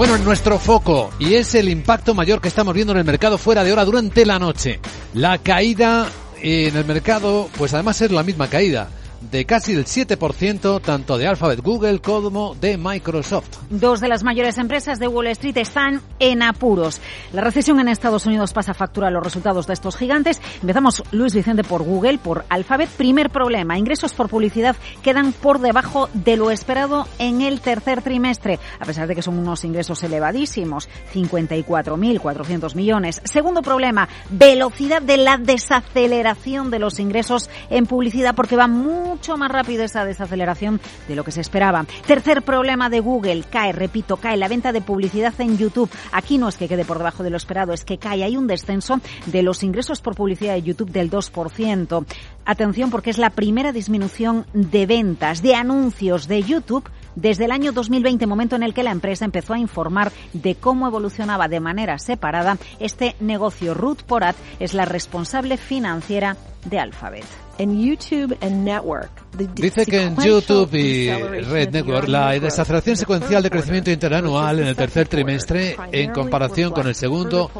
Bueno, en nuestro foco, y es el impacto mayor que estamos viendo en el mercado fuera de hora durante la noche. La caída en el mercado, pues además es la misma caída de casi el 7% tanto de Alphabet Google como de Microsoft. Dos de las mayores empresas de Wall Street están en apuros. La recesión en Estados Unidos pasa factura a los resultados de estos gigantes. Empezamos, Luis Vicente, por Google, por Alphabet. Primer problema, ingresos por publicidad quedan por debajo de lo esperado en el tercer trimestre, a pesar de que son unos ingresos elevadísimos, 54.400 millones. Segundo problema, velocidad de la desaceleración de los ingresos en publicidad porque va muy mucho más rápido esa desaceleración de lo que se esperaba. Tercer problema de Google, cae, repito, cae la venta de publicidad en YouTube. Aquí no es que quede por debajo de lo esperado, es que cae. Hay un descenso de los ingresos por publicidad de YouTube del 2%. Atención porque es la primera disminución de ventas, de anuncios de YouTube desde el año 2020, momento en el que la empresa empezó a informar de cómo evolucionaba de manera separada este negocio. Ruth Porat es la responsable financiera de Alphabet. YouTube Network, Dice que en YouTube y Red Network la desaceleración secuencial de crecimiento interanual en el tercer trimestre en comparación con el segundo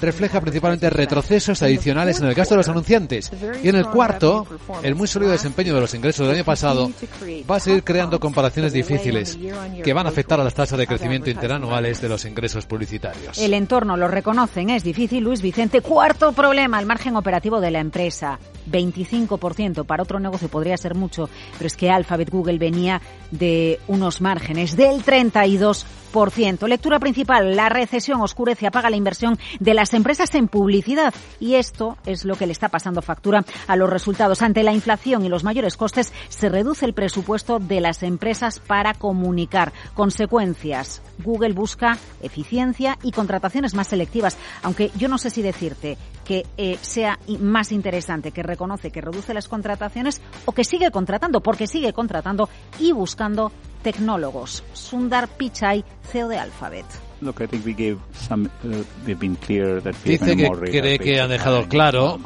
refleja principalmente retrocesos adicionales en el gasto de los anunciantes. Y en el cuarto, el muy sólido desempeño de los ingresos del año pasado va a seguir creando comparaciones difíciles que van a afectar a las tasas de crecimiento interanuales de los ingresos publicitarios. El entorno lo reconocen, es difícil, Luis Vicente. Cuarto problema, el margen operativo de la empresa. 25%. Para otro negocio podría ser mucho, pero es que Alphabet Google venía de unos márgenes del 32%. Lectura principal, la recesión oscurece, apaga la inversión de las empresas en publicidad y esto es lo que le está pasando factura a los resultados. Ante la inflación y los mayores costes, se reduce el presupuesto de las empresas para comunicar. Consecuencias, Google busca eficiencia y contrataciones más selectivas, aunque yo no sé si decirte que eh, sea más interesante, que reconoce que reduce las contrataciones o que sigue contratando, porque sigue contratando y buscando tecnólogos. Sundar Pichai, CEO de Alphabet. Dice que cree que han dejado claro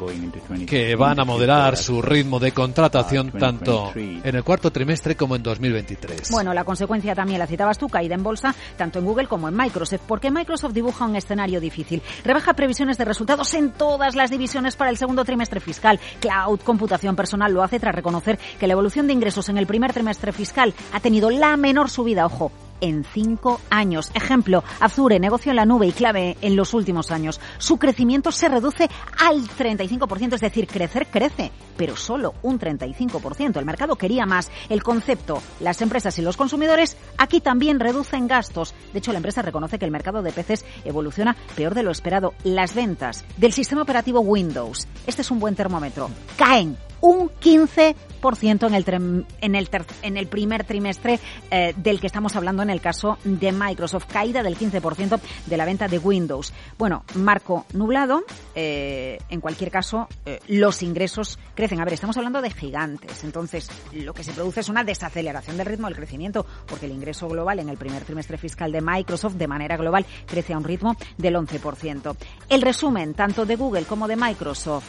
que van a moderar su ritmo de contratación tanto en el cuarto trimestre como en 2023. Bueno, la consecuencia también la citabas tú, caída en bolsa tanto en Google como en Microsoft, porque Microsoft dibuja un escenario difícil. Rebaja previsiones de resultados en todas las divisiones para el segundo trimestre fiscal. Cloud, computación personal lo hace tras reconocer que la evolución de ingresos en el primer trimestre fiscal ha tenido la menor subida, ojo, en cinco años. Ejemplo, Azure, negocio en la nube y clave en los últimos años. Su crecimiento se reduce al 35%, es decir, crecer crece, pero solo un 35%. El mercado quería más. El concepto, las empresas y los consumidores aquí también reducen gastos. De hecho, la empresa reconoce que el mercado de PCs evoluciona peor de lo esperado. Las ventas del sistema operativo Windows, este es un buen termómetro, caen un 15% en el, en el, en el primer trimestre eh, del que estamos hablando en el caso de Microsoft. Caída del 15% de la venta de Windows. Bueno, marco nublado. Eh, en cualquier caso, eh, los ingresos crecen. A ver, estamos hablando de gigantes. Entonces, lo que se produce es una desaceleración del ritmo del crecimiento, porque el ingreso global en el primer trimestre fiscal de Microsoft, de manera global, crece a un ritmo del 11%. El resumen, tanto de Google como de Microsoft,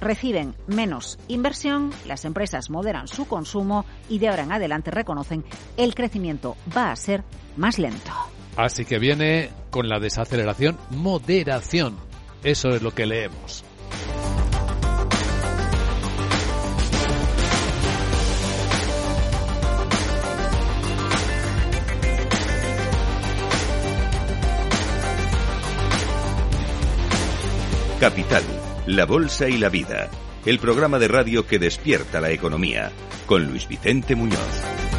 reciben menos inversión, las empresas moderan su consumo y de ahora en adelante reconocen el crecimiento va a ser más lento. Así que viene con la desaceleración moderación. Eso es lo que leemos. Capital la Bolsa y la Vida, el programa de radio que despierta la economía, con Luis Vicente Muñoz.